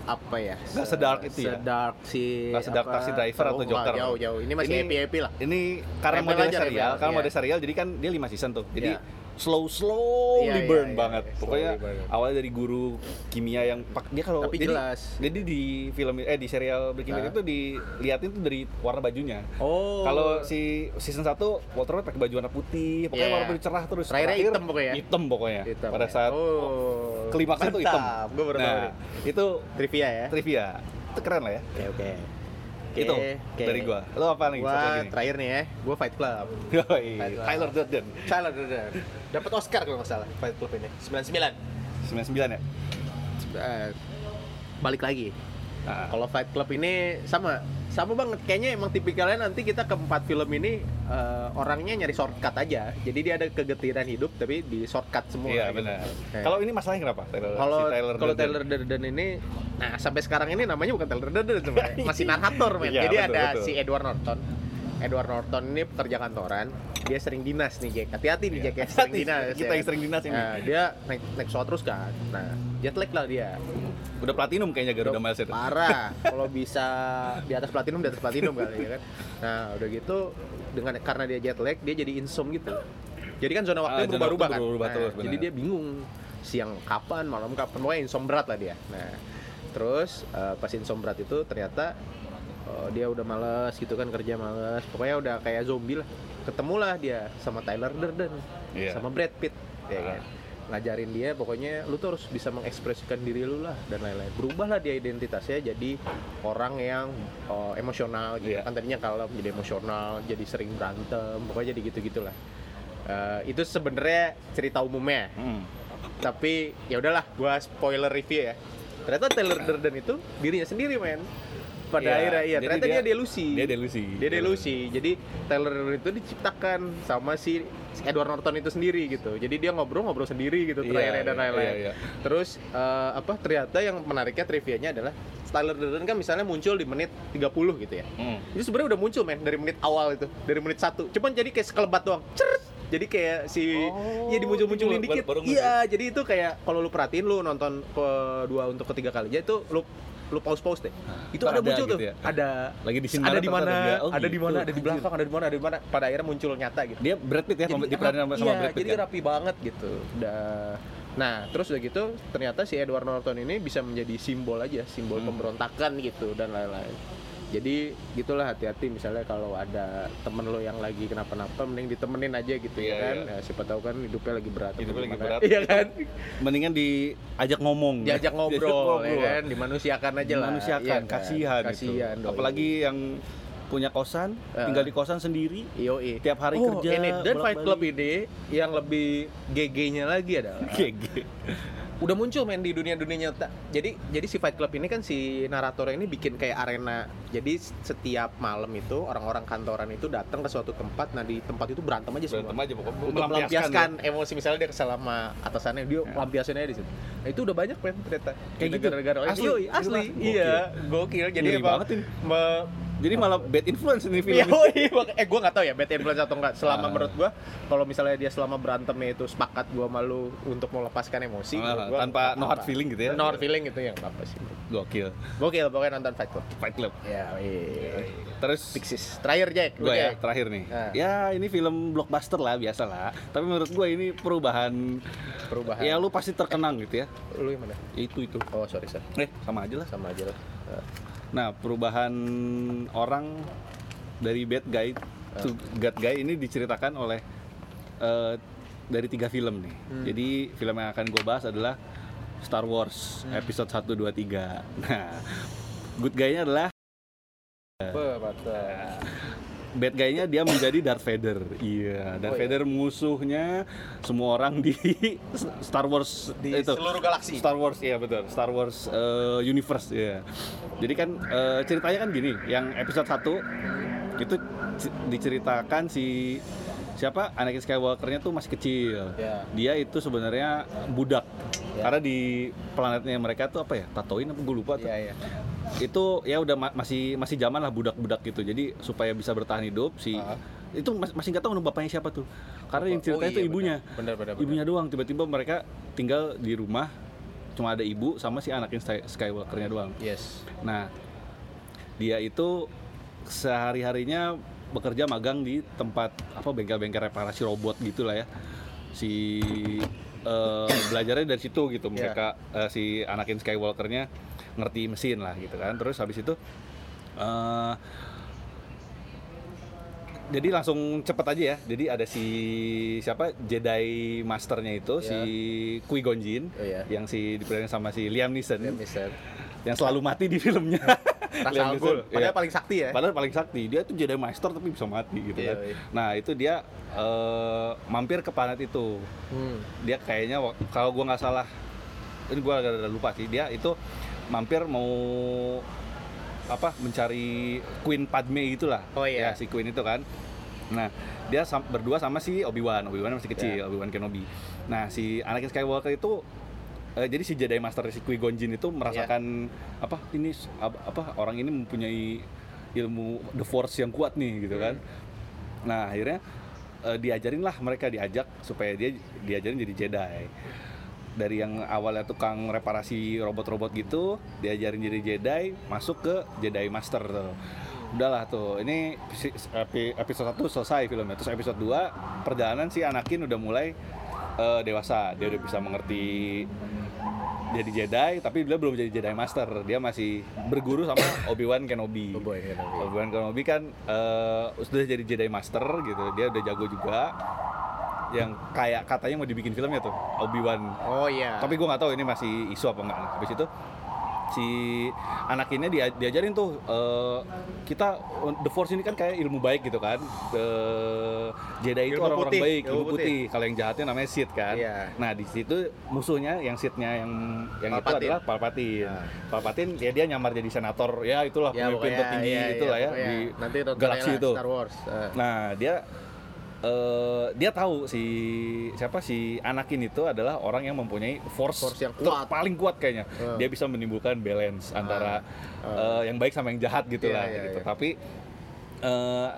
S2: apa ya?
S1: Nggak sedark itu ya?
S2: Sedark si
S1: Nggak sedark
S2: apa-
S1: Taxi Driver atau
S2: Oh, nggak,
S1: Joker.
S2: Jauh jauh. Ini masih
S1: Ini-
S2: happy happy lah.
S1: ini karena model serial,
S2: rebel,
S1: karena
S2: iya.
S1: model serial jadi kan dia 5 season tuh. Jadi
S2: Iya.
S1: Slow slow
S2: Iya, iya,
S1: burn
S2: iya,
S1: banget.
S2: iya,
S1: Pokoknya awalnya dari guru kimia yang pak dia kalau
S2: Tapi
S1: jadi,
S2: jelas.
S1: Jadi di film eh di serial Breaking Bad
S2: Hah?
S1: itu dilihatin tuh dari warna bajunya.
S2: Oh.
S1: Kalau si season 1 Walter White pakai baju warna putih, pokoknya
S2: Iya.
S1: warna putih cerah terus. Terakhir,
S2: hitam pokoknya.
S1: Hitam pokoknya.
S2: Hitam
S1: Pada
S2: ya.
S1: saat
S2: oh.
S1: klimaks itu hitam.
S2: Gue baru
S1: nah, itu
S2: Trivia ya.
S1: trivia. Itu keren lah ya.
S2: Oke oke.
S1: Itu
S2: Oke.
S1: dari gua. Lo apa?
S2: Gua
S1: lagi nih.
S2: terakhir nih ya. Gua Fight Club.
S1: Yoi,
S2: Tyler.
S1: Tyler Durden.
S2: Salah udah. Dapat Oscar kalau nggak salah Fight Club ini. 99.
S1: 99 ya?
S2: Eh, balik lagi.
S1: Ah.
S2: Kalau Fight Club ini sama sama banget kayaknya emang tipikalnya nanti kita keempat film ini eh, orangnya nyari shortcut aja jadi dia ada kegetiran hidup tapi di shortcut semua
S1: Iya
S2: gitu.
S1: benar. Kalau ini masalahnya kenapa? Taylor,
S2: kalau
S1: si Tyler
S2: kalau? Taylor Durden ini nah sampai sekarang ini namanya bukan Taylor Durden masih narator men
S1: Iya,
S2: jadi
S1: betul,
S2: ada
S1: betul.
S2: si Edward Norton Edward Norton ini pekerja kantoran dia sering dinas nih Jack. Hati-hati nih Jack ya. Sering dinas.
S1: Kita
S2: ya.
S1: yang sering dinas ini.
S2: nah, dia naik naik pesawat terus kan? Nah jet lag lah dia.
S1: Udah platinum kayaknya Garuda Miles itu.
S2: parah. Kalau bisa di atas platinum di atas platinum kali ya kan? Nah udah gitu dengan karena dia jet lag dia jadi insom gitu. Jadi kan zona
S1: Ah,
S2: waktunya
S1: zona
S2: berubah-ubah
S1: waktu
S2: kan
S1: berubah
S2: Nah,
S1: terus,
S2: jadi dia bingung siang kapan malam kapan pokoknya insom berat lah dia. Nah terus eh, pas insom berat itu ternyata eh, dia udah males gitu kan kerja males. Pokoknya udah kayak zombie lah. Ketemulah dia sama Tyler Durden
S1: Iya.
S2: sama Brad Pitt ya
S1: Ah.
S2: kan ngajarin dia pokoknya lu tuh harus bisa mengekspresikan diri lu lah dan lain-lain. Berubahlah dia identitasnya jadi orang yang oh, emosional gitu.
S1: Iya.
S2: kan tadinya kalau menjadi emosional jadi sering berantem pokoknya jadi gitu gitulah Eh, itu sebenarnya cerita umumnya.
S1: Hmm.
S2: tapi ya udahlah gua spoiler review ya. Ternyata Taylor Durden itu dirinya sendiri men pada
S1: Iya,
S2: akhirnya iya
S1: jadi
S2: ternyata dia,
S1: dia-
S2: delusi.
S1: Dia delusi.
S2: dia delusi. Jadi Taylor itu diciptakan sama si Edward Norton itu sendiri gitu. Jadi dia ngobrol-ngobrol sendiri gitu
S1: Iya,
S2: terakhirnya dan
S1: iya,
S2: lain-lain.
S1: iya, iya.
S2: terus eh, apa ternyata yang menariknya trivianya adalah Tyler Durden kan misalnya muncul di menit 30 gitu ya.
S1: Hmm.
S2: itu sebenarnya udah muncul men dari menit awal itu dari menit satu. Cuman jadi kayak sekelebat doang. Ceret! jadi kayak si
S1: Oh,
S2: ya dimuncul-munculin dikit. iya jadi itu kayak kalau lu perhatiin lu nonton kedua untuk ketiga kalinya itu lu lu pause-pause deh. itu ada
S1: ada
S2: muncul
S1: gitu
S2: tuh.
S1: ya.
S2: Ada
S1: Lagi di scene
S2: ada di mana.
S1: Oh,
S2: ada di
S1: gitu.
S2: mana, ada di belakang, ada di mana, ada di mana. Pada akhirnya muncul nyata gitu.
S1: Dia Brad Pitt ya,
S2: Jadi,
S1: diperanin sama, sama
S2: iya,
S1: Brad Pitt
S2: iya,
S1: kan.
S2: jadi rapi banget gitu. Udah Nah, terus udah gitu ternyata si Edward Norton ini bisa menjadi simbol aja, simbol
S1: Hmm.
S2: pemberontakan gitu dan lain-lain. Jadi gitulah hati-hati misalnya kalau ada temen lo yang lagi kenapa-napa mending ditemenin aja gitu
S1: Iya,
S2: ya kan.
S1: iya.
S2: Ya, siapa tahu kan hidupnya lagi berat.
S1: Hidupnya lagi berat.
S2: Iya kan?
S1: Mendingan diajak ngomong.
S2: Diajak ngobrol, ya kan, dimanusiakan aja lah.
S1: Dimanusiakan,
S2: Iya kan?
S1: kasihan,
S2: Kasihan
S1: itu.
S2: doi.
S1: Apalagi yang punya kosan,
S2: Eh.
S1: tinggal di kosan sendiri,
S2: Yoi.
S1: tiap hari
S2: oh,
S1: kerja.
S2: ini dan Fight Club ini yang lebih GG-nya lagi adalah
S1: GG.
S2: Udah muncul main di dunia dunia nyata jadi jadi si Fight Club ini kan si narator ini bikin kayak arena jadi setiap malam itu orang-orang kantoran itu datang ke suatu tempat nah di tempat itu berantem aja semua
S1: Berantem aja pokoknya.
S2: untuk melampiaskan
S1: ya.
S2: emosi misalnya dia kesal sama atasannya dia
S1: Ya.
S2: lampiasin aja di situ nah, itu udah banyak kan ternyata
S1: Kayak gitu?
S2: negara-negara
S1: Asli?
S2: Asli
S1: asli?
S2: iya gokil jadi
S1: Ngeri
S2: emang
S1: banget ini.
S2: me-
S1: Jadi malah bad influence ini film.
S2: Eh gue nggak tahu ya bad influence atau enggak. Selama
S1: Ah.
S2: menurut gue, kalau misalnya dia selama berantemnya itu sepakat gue malu untuk melepaskan emosi, menurut gua
S1: tanpa no hard feeling gitu ya?
S2: No hard feeling itu yang apa sih?
S1: Gokil.
S2: Gokil, pokoknya nonton Fight Club.
S1: Fight Club.
S2: Ya, iya.
S1: Terus
S2: Pixis. Terakhir Jack,
S1: gue ya terakhir nih.
S2: Ah.
S1: Ya ini film blockbuster lah biasa lah. Tapi menurut gue ini perubahan.
S2: Perubahan.
S1: Ya lu pasti terkenang gitu ya.
S2: Lu yang mana?
S1: Itu itu.
S2: Oh sorry sorry.
S1: Eh sama aja lah.
S2: Sama aja lah. Ah.
S1: Nah perubahan orang dari bad guy to good guy ini diceritakan oleh eh, dari tiga film nih.
S2: Hmm.
S1: Jadi film yang akan gue bahas adalah Star Wars episode 1, 2, 3 Nah good guy-nya adalah
S2: mantap.
S1: Bad guy-nya dia menjadi Darth Vader. Iya, Darth
S2: Oh, iya.
S1: Vader musuhnya semua orang di Star Wars
S2: Di
S1: itu.
S2: seluruh galaksi.
S1: Star Wars, iya betul. Star Wars eh, universe, ya. Jadi kan eh, ceritanya kan gini, yang episode 1 itu diceritakan si siapa Anakin Skywalker-nya tuh masih kecil.
S2: Ya.
S1: Dia itu sebenarnya budak.
S2: Ya.
S1: Karena di planetnya mereka tuh apa ya? Tatooine apa gue lupa tuh
S2: Iya iya.
S1: Itu ya udah ma- masih masih zaman lah budak-budak gitu jadi supaya bisa bertahan hidup si
S2: Ah.
S1: itu mas- masih nggak tahu nama bapaknya siapa tuh karena yang
S2: Oh,
S1: ceritanya
S2: iya,
S1: itu ibunya
S2: Benar benar. benar.
S1: ibunya doang tiba-tiba mereka tinggal di rumah cuma ada ibu sama si Anakin Sky- Skywalker-nya doang
S2: Yes.
S1: nah dia itu sehari harinya bekerja magang di tempat apa bengkel-bengkel reparasi robot gitulah ya si eh, belajarnya dari situ gitu
S2: Iya.
S1: mereka eh, si Anakin Skywalker-nya ngerti mesin lah gitu kan terus habis itu eh jadi langsung cepet aja ya jadi ada si siapa Jedi Masternya itu si Qui Gon Jinn
S2: Oh, iya.
S1: yang si diperanin sama si Liam Neeson
S2: Ya,
S1: yang selalu mati di filmnya
S2: Rasa
S1: Liam. Neeson,
S2: Padahal
S1: iya.
S2: paling sakti ya.
S1: Padahal paling sakti. Dia tuh Jedi Master tapi bisa mati gitu
S2: Iya,
S1: kan.
S2: iya.
S1: Nah, itu dia eh, mampir ke planet itu.
S2: Hmm.
S1: Dia kayaknya kalau gua nggak salah ini gua agak lupa sih. Dia itu mampir mau apa mencari Queen Padme gitulah.
S2: Oh, iya.
S1: Ya, si Queen itu kan. Nah, dia sam- berdua sama si Obi-Wan. Obi-Wan masih kecil,
S2: Iya.
S1: Obi-Wan Kenobi. Nah, si Anakin Skywalker itu eh, jadi si Jedi Master si Qui Gon Jinn itu merasakan
S2: Iya.
S1: apa ini apa orang ini mempunyai ilmu the force yang kuat nih gitu kan. Nah, akhirnya eh, diajarin lah mereka diajak supaya dia diajarin jadi Jedi. Dari yang awalnya tukang reparasi robot-robot gitu, diajarin jadi Jedi, masuk ke Jedi Master tuh. Udahlah tuh, ini episode 1 selesai filmnya. Terus episode 2 perjalanan si Anakin udah mulai eh, dewasa. Dia udah bisa mengerti jadi Jedi, tapi dia belum jadi Jedi Master. Dia masih berguru sama Obi-Wan Kenobi.
S2: Oh boy, Kenobi.
S1: Obi-Wan Kenobi kan eh, sudah jadi Jedi Master gitu. Dia udah jago juga. Yang kayak katanya mau dibikin filmnya tuh Obi-Wan.
S2: Oh iya.
S1: Tapi gua nggak tahu ini masih isu apa enggak. Nah, habis itu si anak ini dia diajarin tuh eh, kita The Force ini kan kayak ilmu baik gitu kan. Eh, Jedi itu orang-orang baik,
S2: ilmu
S1: ilmu
S2: putih.
S1: putih. Kalau yang jahatnya namanya Sith kan.
S2: Iya.
S1: Nah, di situ musuhnya yang Sith-nya yang yang itu
S2: Palpatine.
S1: adalah Palpatine.
S2: Nah.
S1: Palpatine ya dia nyamar jadi senator. Ya itulah
S2: Ya,
S1: pemimpin tertinggi itu
S2: iya,
S1: lah ya
S2: pokoknya.
S1: di
S2: Nanti
S1: galaksi itu.
S2: Star Wars. Eh.
S1: Nah, dia eh, dia tahu si siapa si Anakin itu adalah orang yang mempunyai force,
S2: Force yang kuat.
S1: paling kuat kayaknya.
S2: Eh.
S1: Dia bisa menimbulkan balance antara eh, yang baik sama yang jahat gitu
S2: Iya,
S1: lah
S2: iya,
S1: gitu.
S2: iya.
S1: Tapi eh,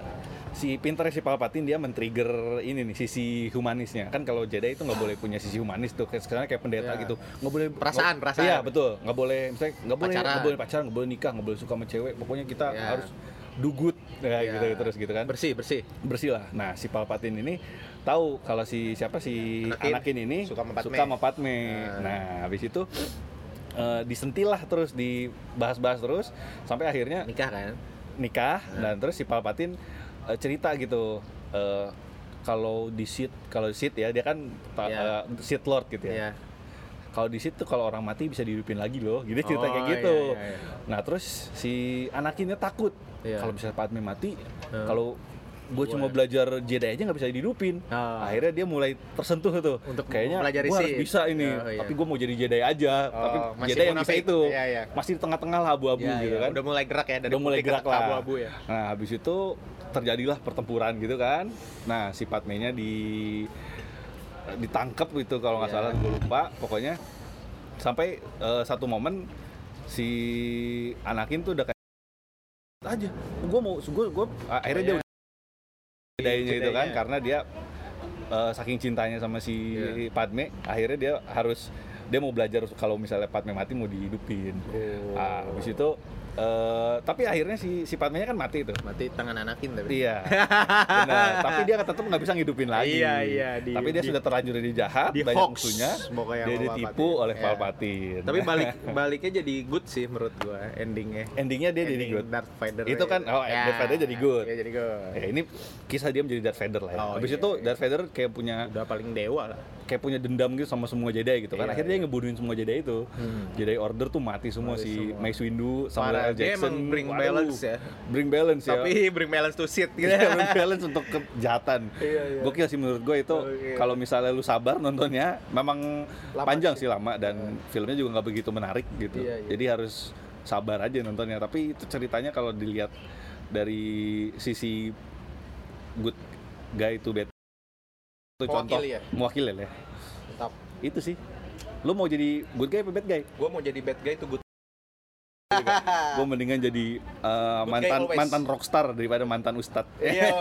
S1: si pinter si Palpatine dia men-trigger ini nih sisi humanisnya kan kalau Jedi itu nggak boleh punya sisi humanis tuh kayak sekarang kayak pendeta
S2: Iya.
S1: gitu nggak boleh
S2: Perasaan,
S1: nggak-
S2: perasaan.
S1: iya betul nggak boleh misalnya nggak boleh
S2: Pacaran.
S1: nggak boleh pacaran nggak boleh nikah nggak boleh suka sama cewek pokoknya kita
S2: Iya.
S1: harus dugut ya
S2: Iya.
S1: gitu terus gitu kan
S2: Bersih, bersih.
S1: bersih lah nah si Palpatine ini tahu kalau si siapa si
S2: Anakin
S1: Anakin, ini
S2: suka sama Padme.
S1: sama Padme.
S2: Nah.
S1: nah habis itu eh, disentil lah terus dibahas-bahas terus sampai akhirnya
S2: Nikah kan?
S1: nikah
S2: Nah.
S1: dan terus si Palpatine eh, cerita gitu eh, kalau di Sith kalau di Sith ya dia kan ta-
S2: Iya.
S1: Sith Lord gitu ya
S2: Iya.
S1: Kalau di Sith tuh kalau orang mati bisa dihidupin lagi loh gitu cerita
S2: Oh,
S1: kayak gitu
S2: iya, iya, iya.
S1: nah terus si Anakinnya takut
S2: Iya.
S1: kalau misalnya Padme mati
S2: Hmm.
S1: kalau gue cuma belajar Jedi aja nggak bisa dihidupin
S2: Ah.
S1: akhirnya dia mulai tersentuh tuh
S2: Untuk
S1: kayaknya gue harus bisa ini
S2: Oh, iya.
S1: tapi gue mau jadi Jedi aja
S2: Oh,
S1: tapi
S2: masih
S1: Jedi yang bisa itu
S2: Iya, iya.
S1: masih di tengah-tengah lah abu-abu
S2: Iya,
S1: gitu
S2: iya.
S1: kan
S2: Udah mulai gerak ya dari
S1: udah mulai gerak lah
S2: abu-abu ya.
S1: nah habis itu terjadilah pertempuran gitu kan nah si Padme-nya di ditangkap gitu kalau nggak
S2: Iya.
S1: salah gue lupa pokoknya sampai eh, satu momen si Anakin tuh udah kayak aja gue mau gue gue akhirnya dia
S2: Iya.
S1: udah Jedi-nya itu kan
S2: Jedi-nya.
S1: karena dia eh, saking cintanya sama si
S2: Iya.
S1: Padme akhirnya dia harus dia mau belajar kalau misalnya Padme mati mau dihidupin
S2: Oh.
S1: Ah, habis itu eh, tapi akhirnya si si kan mati tuh.
S2: Mati tangan anakin tapi.
S1: Iya. Benar. Tapi dia tetap nggak bisa ngidupin lagi.
S2: Iya, iya, di-
S1: Tapi dia
S2: di-
S1: sudah terlanjur jadi jahat,
S2: di
S1: banyak
S2: hoax
S1: musuhnya. Dia ditipu oleh
S2: Iya.
S1: Palpatine.
S2: Tapi balik baliknya jadi good sih menurut gua endingnya.
S1: endingnya dia jadi
S2: Ending
S1: good.
S2: Darth Vader.
S1: Itu kan- oh, Darth Vader jadi good.
S2: Iya, jadi good.
S1: Ya, ini kisah dia menjadi Darth Vader lah ya.
S2: Oh,
S1: Habis
S2: iya,
S1: itu
S2: iya.
S1: Darth Vader kayak punya
S2: Udah paling dewa lah.
S1: Kayak punya dendam gitu sama semua Jedi gitu kan.
S2: Iya,
S1: Akhirnya dia
S2: iya.
S1: ngebunuhin semua Jedi itu.
S2: Hmm.
S1: Jedi Order tuh mati semua
S2: Mati
S1: si
S2: semua.
S1: Mace Windu, Samuel
S2: Parah,
S1: L.
S2: dia
S1: Jackson.
S2: emang bring
S1: Waduh,
S2: balance ya.
S1: Bring balance ya.
S2: Tapi bring balance to shit gitu.
S1: Iya, bring balance untuk kejahatan.
S2: Iya, iya.
S1: Gokil sih menurut gue itu
S2: Oke.
S1: kalau misalnya lu sabar nontonnya memang
S2: Lama
S1: panjang
S2: sih.
S1: sih lama dan filmnya juga nggak begitu menarik gitu.
S2: Iya, iya.
S1: Jadi harus sabar aja nontonnya. Tapi itu ceritanya kalau dilihat dari sisi good guy to bad contoh
S2: Mewakili ya?
S1: mewakili ya.
S2: Mantap.
S1: Itu sih. Lu mau jadi good guy apa bad guy?
S2: Gua mau jadi bad guy tuh good.
S1: Gue mendingan jadi uh, mantan mantan rockstar daripada mantan ustad.
S2: Iya,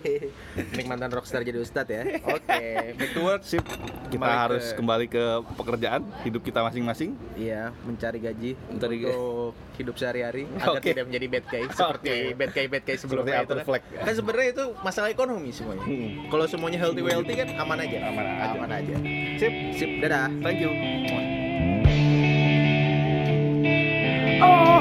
S2: mantan rockstar jadi ustad ya. Oke, back to work.
S1: Sip. Kita
S2: Kembali
S1: harus
S2: ke-
S1: kembali ke pekerjaan hidup kita masing-masing.
S2: Iya, mencari gaji
S1: Mencari
S2: untuk hidup sehari-hari agar
S1: Oke.
S2: tidak menjadi bad guy seperti
S1: Oke.
S2: bad guy bad guy sebelumnya
S1: Seperti
S2: itu kan.
S1: Fleck.
S2: Kan sebenarnya itu masalah ekonomi semuanya.
S1: Hmm.
S2: Kalau semuanya healthy wealthy kan aman aja.
S1: Aman aja.
S2: Aman aja.
S1: Sip.
S2: Sip, dadah.
S1: Thank you.
S3: Di